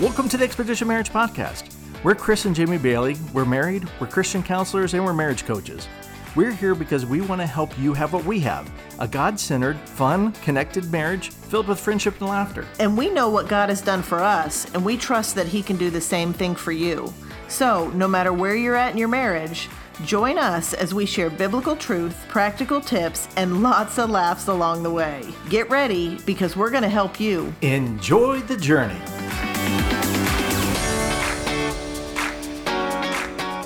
Welcome to the Expedition Marriage Podcast. We're Chris and Jamie Bailey. We're married, we're Christian counselors, and we're marriage coaches. We're here because we want to help you have what we have a God centered, fun, connected marriage filled with friendship and laughter. And we know what God has done for us, and we trust that He can do the same thing for you. So, no matter where you're at in your marriage, join us as we share biblical truth, practical tips, and lots of laughs along the way. Get ready because we're going to help you. Enjoy the journey.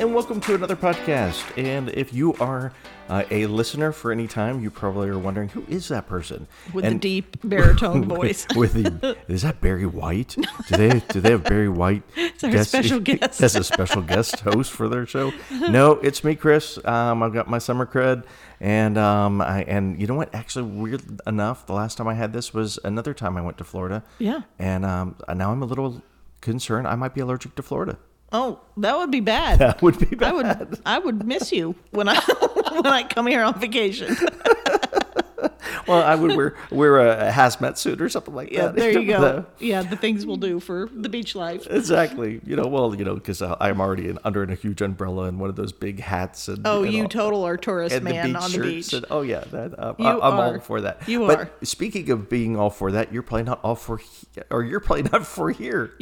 And welcome to another podcast. And if you are uh, a listener for any time, you probably are wondering who is that person With And- the deep baritone voice. with the is that Barry White? Do they do they have Barry White? It's our special guest. as a special guest host for their show. No, it's me, Chris. Um, I've got my summer cred, and um, I, and you know what? Actually, weird enough, the last time I had this was another time I went to Florida. Yeah. and um, now I'm a little concerned. I might be allergic to Florida. Oh, that would be bad. That would be bad. I would I would miss you when I when I come here on vacation. Well, I would wear wear a hazmat suit or something like Yeah, that. there you The- go. Yeah, the things we'll do for the beach life. Exactly. You know, well, you know, because I'm already in, under in a huge umbrella and one of those big hats. And Oh, and you all- total are tourist man the on the beach. And, oh yeah, that, uh, I, I'm all for that. You but are. speaking of being all for that, you're probably not all for, he- or you're probably not for here.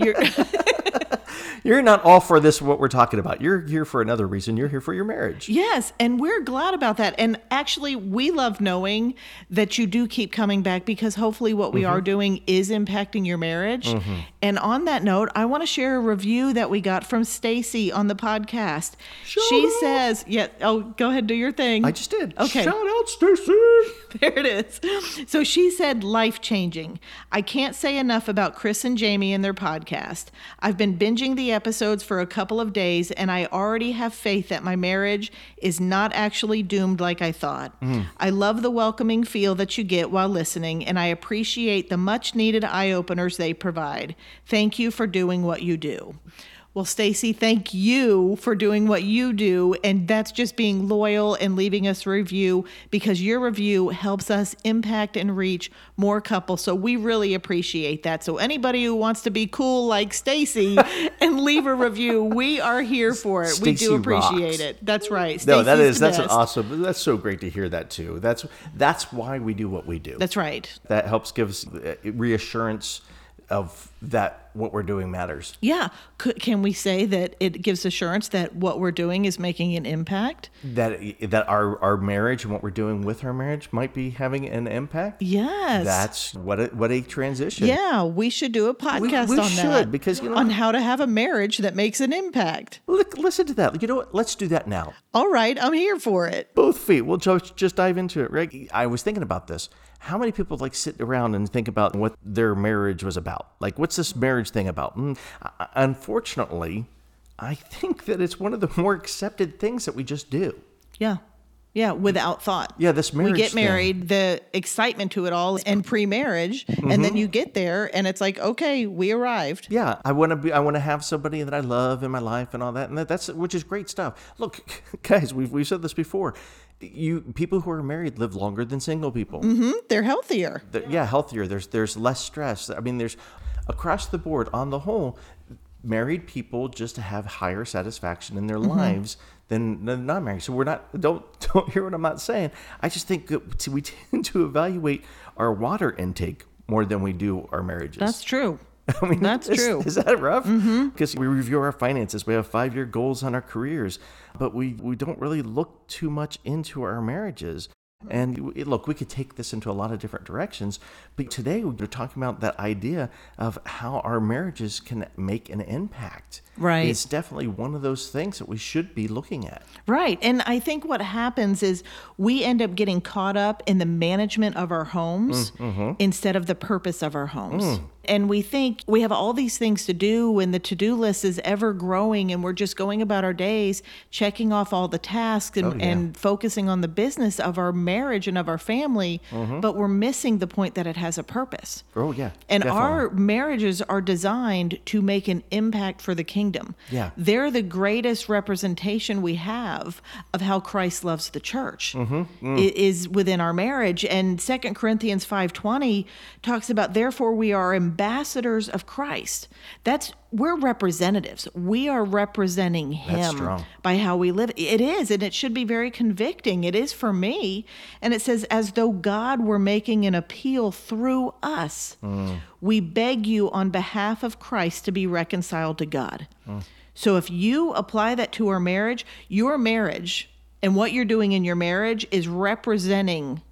You're, not all for this. What we're talking about. You're here for another reason. You're here for your marriage. yes, and we're glad about that. And actually, we love knowing that you do keep coming back because hopefully, what we Mm-hmm. are doing is impacting your marriage. And on that note, I want to share a review that we got from Stacy on the podcast. she out. says, "Yeah, oh, go ahead, do your thing." I just did. Okay. Shout out, Stacy. There it is. So she said, life changing. I can't say enough about Chris and Jamie and their podcast. I've been binging the episodes for a couple of days, and I already have faith that my marriage is not actually doomed like I thought. Mm. I love the welcoming feel that you get while listening, and I appreciate the much needed eye openers they provide. Thank you for doing what you do. Well, Stacy, thank you for doing what you do. And that's just being loyal and leaving us a review because your review helps us impact and reach more couples. So we really appreciate that. So anybody who wants to be cool like Stacy and leave a review, we are here for it. we do appreciate rocks. it. That's right. No, that Stacy's that's an awesome. That's so great to hear that too. That's that's why we do what we do. That's right. that helps give us uh, reassurance of that what we're doing matters. Yeah. Could, can we say that it gives assurance that what we're doing is making an impact? That that our our marriage and what we're doing with our marriage might be having an impact. Yes. That's what a, what a transition. Yeah, we should do a podcast we on should, that because, you know- on how to have a marriage that makes an impact. Look, listen to that. You know what? Let's do that now. All right, I'm here for it. Both feet. We'll just just dive into it. Right? I was thinking about this. How many people like sit around and think about what their marriage was about? Like, what's this marriage thing about? Mm, unfortunately, I think that it's one of the more accepted things that we just do. Yeah. Yeah, without thought. Yeah, this marriage. We get thing. married, the excitement to it all and pre-marriage, and Mm-hmm. then you get there and it's like, okay, we arrived. Yeah, I want to be. I want to have somebody that I love in my life and all that, and that, that's which is great stuff. Look, guys, we've we've said this before. You people who are married live longer than single people. Mm-hmm. They're healthier. They're- yeah, healthier. There's there's less stress. I mean, there's across the board on the whole, married people just have higher satisfaction in their lives than, than not married. So we're not don't don't hear what I'm not saying. I just think that we tend to evaluate our water intake more than we do our marriages. That's true. I mean, That's is, true. Is that rough? Mm-hmm. Because we review our finances, we have five year goals on our careers, but we, we don't really look too much into our marriages. And look, we could take this into a lot of different directions, but today we're talking about that idea of how our marriages can make an impact. Right. It's definitely one of those things that we should be looking at. Right. And I think what happens is we end up getting caught up in the management of our homes mm, mm-hmm. instead of the purpose of our homes. Mm. And we think we have all these things to do, and the to do list is ever growing, and we're just going about our days, checking off all the tasks and, Oh, yeah. and focusing on the business of our marriage and of our family, but we're missing the point that it has a purpose. Oh, yeah. And definitely. our marriages are designed to make an impact for the kingdom. Yeah. They're the greatest representation we have of how Christ loves the church. Mm-hmm. i- Is within our marriage. And Second Corinthians 5:20 talks about therefore we are ambassadors of Christ. That's we're representatives. We are representing him by how we live. It is, and it should be very convicting. It is for me. And it says, as though God were making an appeal through us. Mm. We beg you on behalf of Christ to be reconciled to God. Mm. So if you apply that to our marriage, your marriage and what you're doing in your marriage is representing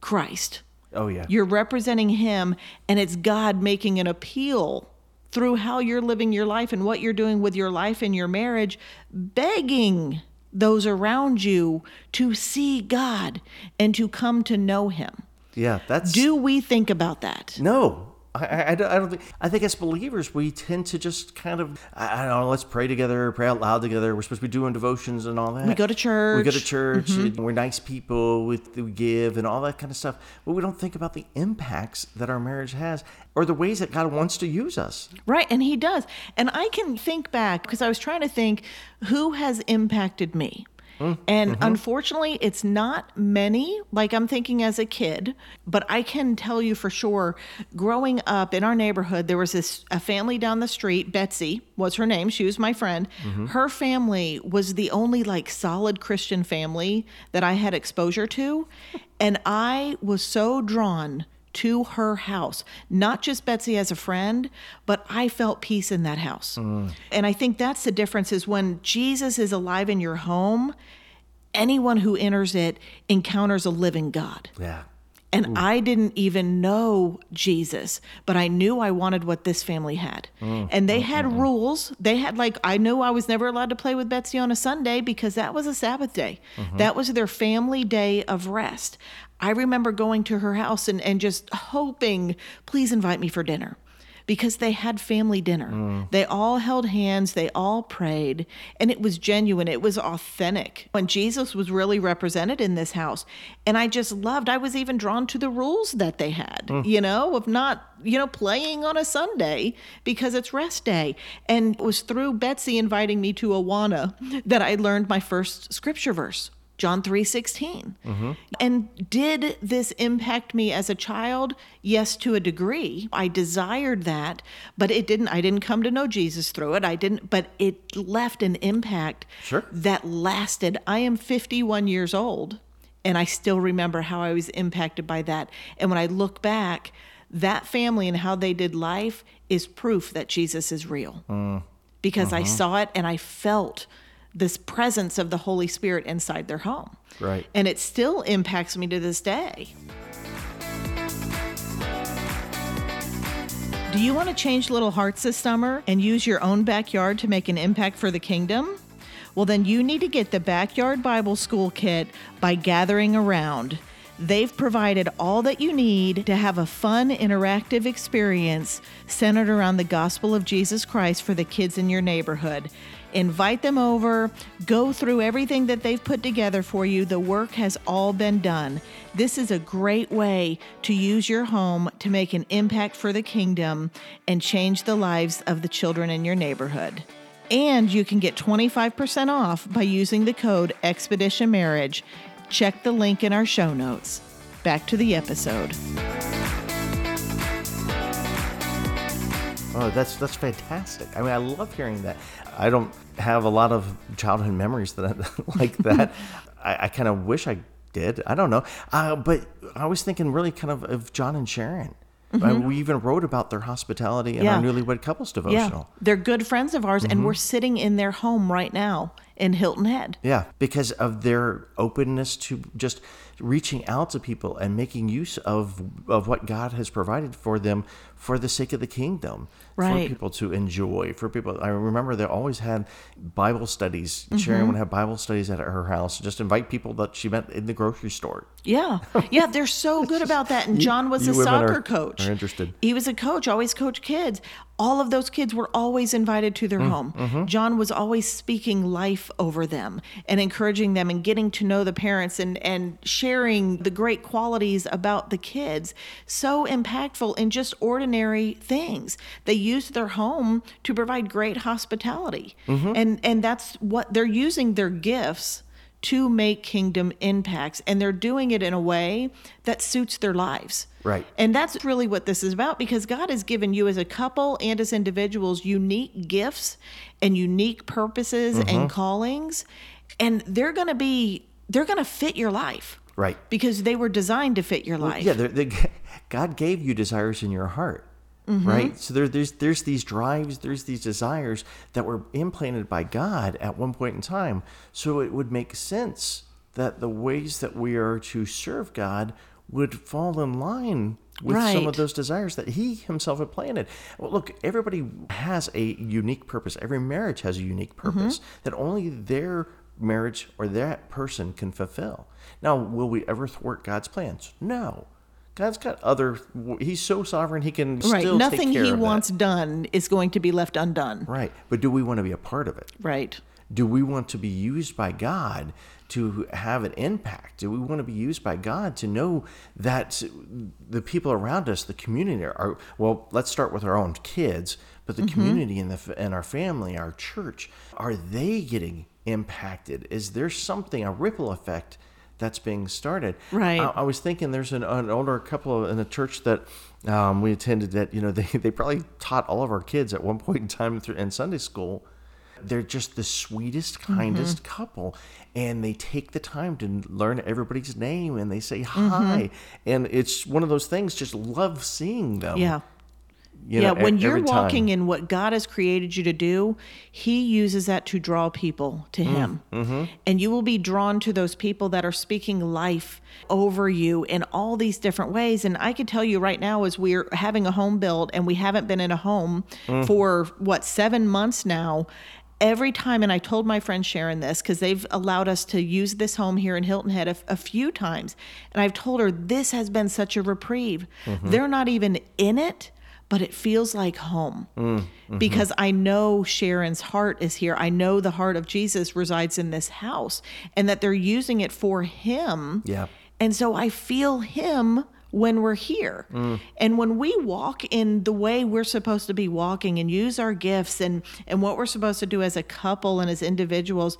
Christ. Oh yeah. You're representing him, and it's God making an appeal through how you're living your life and what you're doing with your life and your marriage, begging those around you to see God and to come to know him. yeah. That's Do we think about that? No, I, I, don't- I don't think. I think as believers, we tend to just kind of, I, I don't know, let's pray together, pray out loud together. We're supposed to be doing devotions and all that. We go to church. We go to church. Mm-hmm. and We're nice people. We, we give and all that kind of stuff. But we don't think about the impacts that our marriage has or the ways that God wants to use us. Right, and he does. And I can think back because I was trying to think who has impacted me. Mm-hmm. And mm-hmm. unfortunately, it's not many, like I'm thinking as a kid, but I can tell you for sure growing up in our neighborhood, there was this a family down the street, Betsy was her name, she was my friend. Mm-hmm. Her family was the only like solid Christian family that I had exposure to, and I was so drawn to her house. Not just Betsy as a friend, but I felt peace in that house. And I think that's the difference is when Jesus is alive in your home, anyone who enters it encounters a living God. Yeah. And I didn't even know Jesus, but I knew I wanted what this family had. Mm. And they had mm-hmm. rules. They had, like, I knew I was never allowed to play with Betsy on a Sunday because that was a Sabbath day. Mm-hmm. That was their family day of rest. I remember going to her house and, and just hoping, please invite me for dinner because they had family dinner. Mm. They all held hands, they all prayed, and it was genuine, it was authentic. When Jesus was really represented in this house, and I just loved, I was even drawn to the rules that they had, mm. you know, of not, you know, playing on a Sunday because it's rest day. And it was through Betsy inviting me to Awana that I learned my first scripture verse. John 3:16. Mm-hmm. And did this impact me as a child? Yes, to a degree. I desired that, but it didn't I didn't come to know Jesus through it. I didn't but it left an impact Sure. that lasted. I am 51 years old and I still remember how I was impacted by that. And when I look back, that family and how they did life is proof that Jesus is real. Mm. Because I mm-hmm. saw it and I felt this presence of the Holy Spirit inside their home. Right. And it still impacts me to this day. Do you want to change little hearts this summer and use your own backyard to make an impact for the kingdom? Well, then you need to get the Backyard Bible School kit by Gathering Around. They've provided all that you need to have a fun, interactive experience centered around the gospel of Jesus Christ for the kids in your neighborhood. Invite them over, go through everything that they've put together for you. The work has all been done. This is a great way to use your home to make an impact for the kingdom and change the lives of the children in your neighborhood. And you can get 25% off by using the code Expedition Marriage. Check the link in our show notes. Back to the episode. Oh, that's that's fantastic. I mean, I love hearing that. I don't have a lot of childhood memories that I, like that. I, I kind of wish I did. I don't know. Uh, but I was thinking really kind of of John and Sharon. Uh, we even wrote about their hospitality in our Mm-hmm. Newlywed couples Yeah, devotional. they're good friends of ours, and we're sitting in their home right now in Hilton Head. Yeah, because of their openness to just reaching out to people and making use of of what God has provided for them for the sake of the kingdom, Right. for people to enjoy. For people, I remember they always had Bible studies. Mm-hmm. Sharon would have Bible studies at her house. Just invite people that she met in the grocery store. Yeah, yeah, they're so good about that. And John was you a soccer are- coach. are interested. He was a coach, always coached kids. All of those kids were always invited to Mm, their home. mm-hmm. John was always speaking life over them and encouraging them and getting to know the parents and and sharing the great qualities about the kids. So impactful in just ordinary things. They used their home to provide great hospitality. Mm-hmm. And and that's what they're using their gifts to make kingdom impacts and they're doing it in a way that suits their lives. Right. And that's really what this is about because God has given you as a couple and as individuals unique gifts and unique purposes Mm-hmm. and callings and they're going to be they're going to fit your life. Right. Because they were designed to fit your life. Yeah, they're, they God gave you desires in your heart, Mm-hmm. right? So there, there's there's these drives, there's these desires that were implanted by God at one point in time. So it would make sense that the ways that we are to serve God would fall in line with some of those desires that He Himself had planted. Well, look, everybody has a unique purpose. Every marriage has a unique purpose that only their marriage or that person can fulfill. Now, will we ever thwart God's plans? No. God's got other. He's so sovereign. He can right. still Nothing take care he of that. wants done is going to be left undone. Right. But do we want to be a part of it? Right. Do we want to be used by God to have an impact? Do we want to be used by God to know that the people around us, the community, are well? Let's start with our own kids, but the Mm-hmm. community and the and our family, our church, are they getting impacted? Is there something a ripple effect? That's being started. Right. I, I was thinking there's an, an older couple in a church that um, we attended that you know they, they probably taught all of our kids at one point in time through in Sunday school they're just the sweetest, kindest couple. And they take the time to learn everybody's name and they say hi. And it's one of those things, just love seeing them. Yeah. You yeah, know, when you're every time. walking in what God has created you to do, He uses that to draw people to Mm, Him. mm-hmm. And you will be drawn to those people that are speaking life over you in all these different ways. And I can tell you right now, as we're having a home build and we haven't been in a home Mm. for what, seven months now. Every time, and I told my friend Sharon this because they've allowed us to use this home here in Hilton Head a, a few times. And I've told her this has been such a reprieve. Mm-hmm. They're not even in it, but it feels like home mm, Mm-hmm. because I know Sharon's heart is here. I know the heart of Jesus resides in this house and that they're using it for him. Yeah. And so I feel him when we're here. Mm. And when we walk in the way we're supposed to be walking and use our gifts and and what we're supposed to do as a couple and as individuals,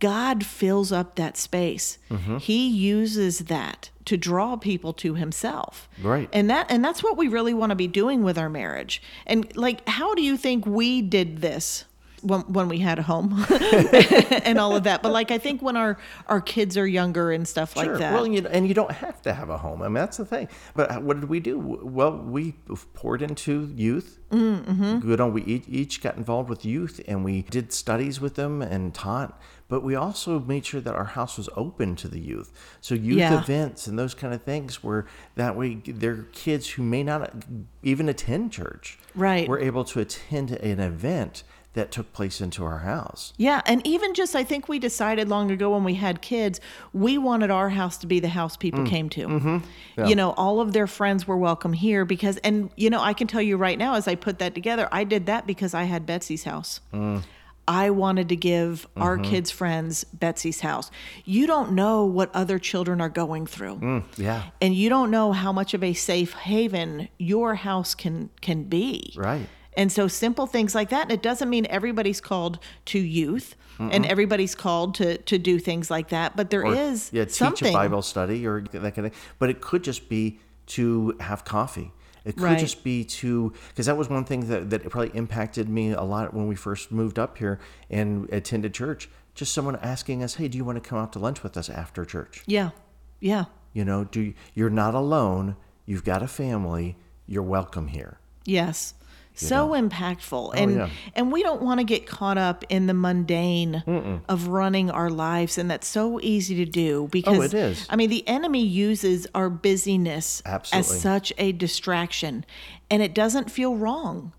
God fills up that space. Mm-hmm. He uses that to draw people to himself. Right. And that and that's what we really want to be doing with our marriage. And like how do you think we did this? When, when we had a home and all of that but like i think when our our kids are younger and stuff Sure. like that Well, you and you don't have to have a home. I mean, that's the thing. But what did we do? Well, we poured into youth. Mm-hmm. You know, we each, each got involved with youth, and we did studies with them and taught. But we also made sure that our house was open to the youth. So youth Yeah. events and those kind of things, where that way their kids who may not even attend church, Right. were able to attend an event that took place into our house. Yeah, and even just I think we decided long ago when we had kids, we wanted our house to be the house people mm. came to. Mm-hmm. You know, all of their friends were welcome here because and you know, I can tell you right now as I put that together, I did that because I had Betsy's house. Mm. I wanted to give our mm-hmm. kids' friends Betsy's house. You don't know what other children are going through. Mm, yeah. And you don't know how much of a safe haven your house can can be. Right. And so simple things like that. And it doesn't mean everybody's called to youth and everybody's called to to do things like that. But there is or, yeah, teach something. a Bible study or that kind of thing. But it could just be to have coffee. It could Right. just be to because that was one thing that, that probably impacted me a lot when we first moved up here and attended church. Just someone asking us, "Hey, do you want to come out to lunch with us after church?" Yeah. Yeah. You know, do you, you're not alone. You've got a family. You're welcome here. Yes. So impactful. Oh, and Oh, yeah. and we don't want to get caught up in the mundane of running our lives and that's so easy to do because Oh, it is. I mean the enemy uses our busyness Absolutely. as such a distraction and it doesn't feel wrong.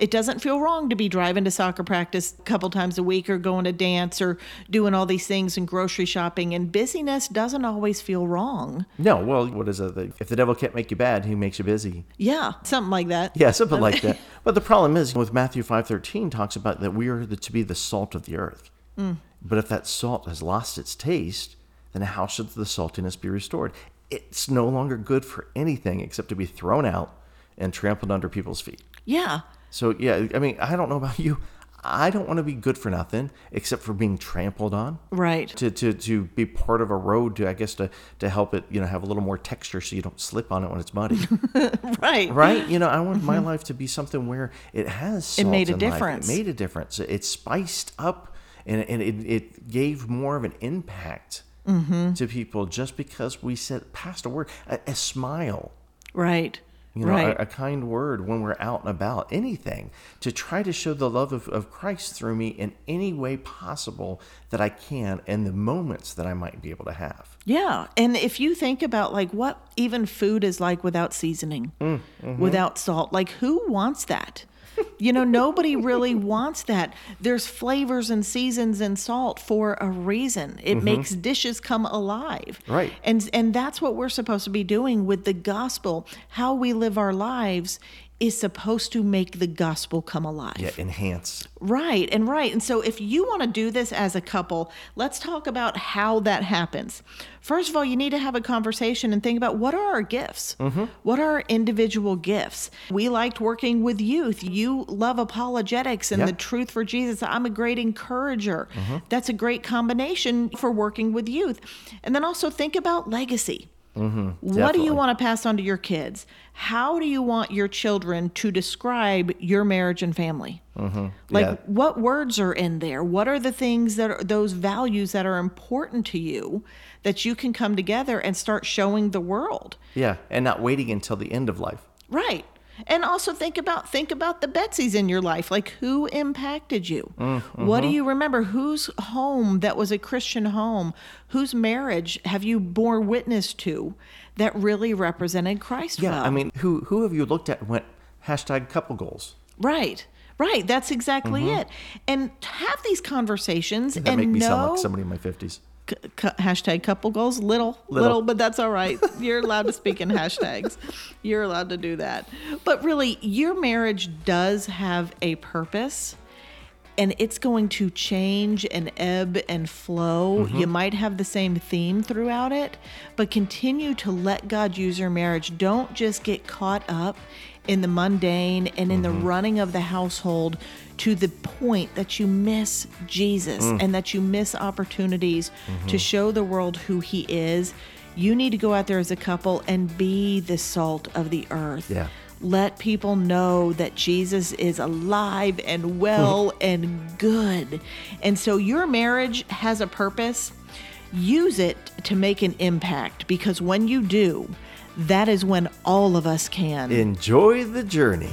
It doesn't feel wrong to be driving to soccer practice a couple times a week or going to dance or doing all these things and grocery shopping and busyness doesn't always feel wrong. No, well, what is it? If the devil can't make you bad, he makes you busy. Yeah, something like that. Yeah, something like that. But the problem is with Matthew five thirteen talks about that we are the, to be the salt of the earth. Mm. But if that salt has lost its taste, then how should the saltiness be restored? It's no longer good for anything except to be thrown out and trampled under people's feet. Yeah. So yeah, I mean, I don't know about you. I don't want to be good for nothing except for being trampled on. Right. To, to, to be part of a road to I guess to, to help it you know have a little more texture so you don't slip on it when it's muddy Right. right you know I want my life to be something where it has salt Mm-hmm. made a in life. difference. it made a difference it spiced up and, and it, it gave more of an impact Mm-hmm. to people just because we said passed a word a, a smile Right. You know, right. a, a kind word when we're out and about, anything to try to show the love of, of Christ through me in any way possible that I can in the moments that I might be able to have. Yeah. And if you think about like what even food is like without seasoning, Mm, mm-hmm. without salt, like who wants that? You know, nobody really wants that. There's flavors and seasons and salt for a reason. It makes dishes come alive. Mm-hmm. Right. And and that's what we're supposed to be doing with the gospel. How we live our lives is supposed to make the gospel come alive. Yeah, enhance. Right, and right. And so if you want to do this as a couple, let's talk about how that happens. First of all, you need to have a conversation and think about what are our gifts? Mm-hmm. What are our individual gifts? We liked working with youth. You love apologetics and Yeah. the truth for Jesus. I'm a great encourager. Mm-hmm. That's a great combination for working with youth. And then also think about legacy. Mm-hmm. What do you want to pass on to your kids? How do you want your children to describe your marriage and family? Mm-hmm. Like, Yeah. what words are in there? What are the things that are those values that are important to you that you can come together and start showing the world? Yeah, and not waiting until the end of life. Right. And also think about think about the Betsy's in your life. Like who impacted you? Mm, what do mm-hmm. you remember? Whose home that was a Christian home? Whose marriage have you bore witness to that really represented Christ Yeah, well? I mean, who who have you looked at and went hashtag couple goals? Right. Right. That's exactly mm-hmm. it. And have these conversations That and make me know sound like somebody in my fifties. C- c- hashtag couple goals little, little Little. but that's all right you're allowed to speak in hashtags you're allowed to do that but really your marriage does have a purpose and it's going to change and ebb and flow. Mm-hmm. You might have the same theme throughout it, but continue to let God use your marriage. Don't just get caught up in the mundane and in the mm-hmm. running of the household to the point that you miss Jesus mm. and that you miss opportunities to mm-hmm. show the world who He is. You need to go out there as a couple and be the salt of the earth Yeah. let people know that Jesus is alive and well and good. And so your marriage has a purpose. Use it to make an impact because when you do, that is when all of us can. Enjoy the journey.